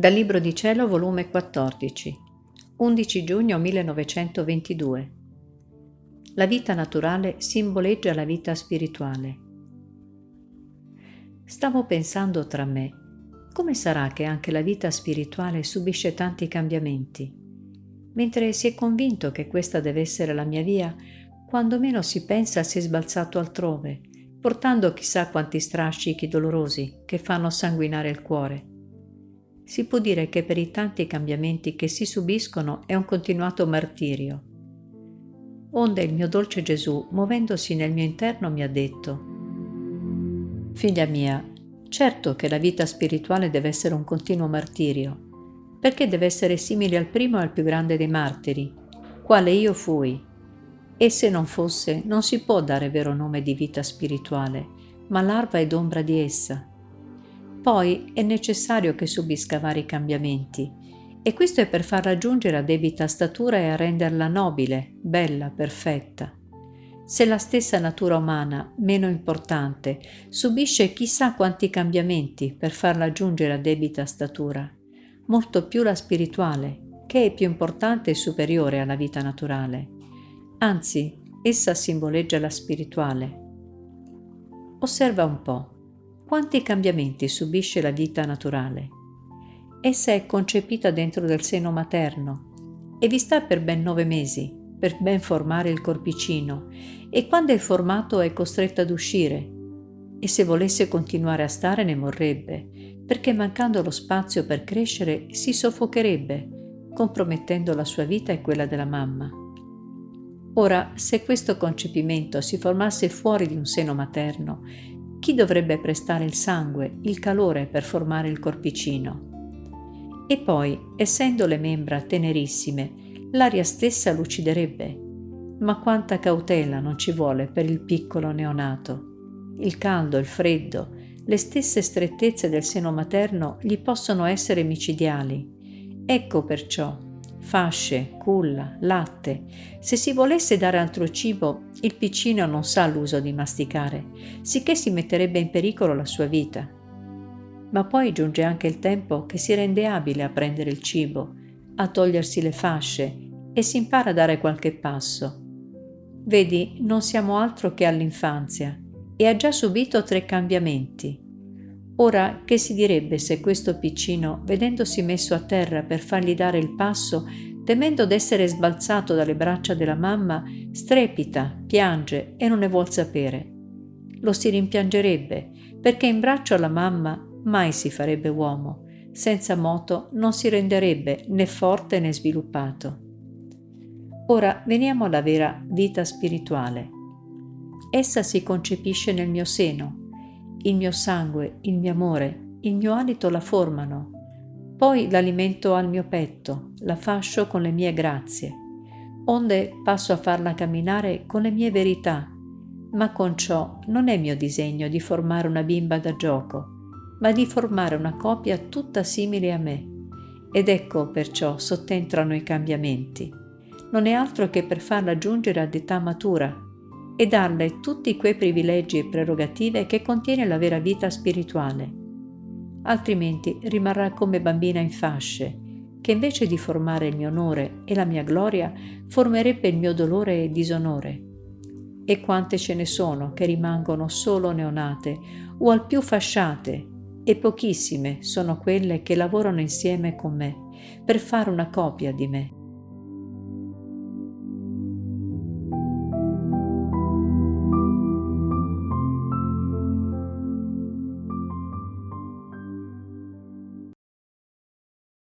Dal Libro di Cielo, volume 14, 11 giugno 1922. La vita naturale simboleggia la vita spirituale. Stavo pensando tra me, come sarà che anche la vita spirituale subisce tanti cambiamenti? Mentre si è convinto che questa deve essere la mia via, quando meno si pensa si è sbalzato altrove, portando chissà quanti strascichi dolorosi che fanno sanguinare il cuore si può dire che per i tanti cambiamenti che si subiscono è un continuato martirio. Onde il mio dolce Gesù, muovendosi nel mio interno, mi ha detto, Figlia mia, certo che la vita spirituale deve essere un continuo martirio, perché deve essere simile al primo e al più grande dei martiri, quale io fui. E se non fosse, non si può dare vero nome di vita spirituale, ma larva ed ombra di essa poi è necessario che subisca vari cambiamenti e questo è per farla giungere a debita statura e a renderla nobile, bella, perfetta. Se la stessa natura umana, meno importante, subisce chissà quanti cambiamenti per farla giungere a debita statura, molto più la spirituale, che è più importante e superiore alla vita naturale. Anzi, essa simboleggia la spirituale. Osserva un po' quanti cambiamenti subisce la vita naturale. Essa è concepita dentro del seno materno e vi sta per ben nove mesi, per ben formare il corpicino, e quando è formato è costretta ad uscire. E se volesse continuare a stare ne morrebbe, perché mancando lo spazio per crescere si soffocherebbe, compromettendo la sua vita e quella della mamma. Ora, se questo concepimento si formasse fuori di un seno materno chi dovrebbe prestare il sangue, il calore per formare il corpicino? E poi, essendo le membra tenerissime, l'aria stessa luciderebbe. Ma quanta cautela non ci vuole per il piccolo neonato. Il caldo, il freddo, le stesse strettezze del seno materno gli possono essere micidiali. Ecco perciò fasce, culla, latte. Se si volesse dare altro cibo, il piccino non sa l'uso di masticare, sicché si metterebbe in pericolo la sua vita. Ma poi giunge anche il tempo che si rende abile a prendere il cibo, a togliersi le fasce e si impara a dare qualche passo. Vedi, non siamo altro che all'infanzia e ha già subito tre cambiamenti. Ora, che si direbbe se questo piccino, vedendosi messo a terra per fargli dare il passo, temendo d'essere sbalzato dalle braccia della mamma, strepita, piange e non ne vuol sapere. Lo si rimpiangerebbe, perché in braccio alla mamma mai si farebbe uomo, senza moto non si renderebbe né forte né sviluppato. Ora veniamo alla vera vita spirituale. Essa si concepisce nel mio seno, il mio sangue, il mio amore, il mio alito la formano. Poi l'alimento al mio petto, la fascio con le mie grazie. Onde passo a farla camminare con le mie verità. Ma con ciò non è mio disegno di formare una bimba da gioco, ma di formare una copia tutta simile a me. Ed ecco perciò sottentrano i cambiamenti. Non è altro che per farla giungere ad età matura, e darle tutti quei privilegi e prerogative che contiene la vera vita spirituale. Altrimenti rimarrà come bambina in fasce, che invece di formare il mio onore e la mia gloria, formerebbe il mio dolore e disonore. E quante ce ne sono che rimangono solo neonate o al più fasciate, e pochissime sono quelle che lavorano insieme con me per fare una copia di me.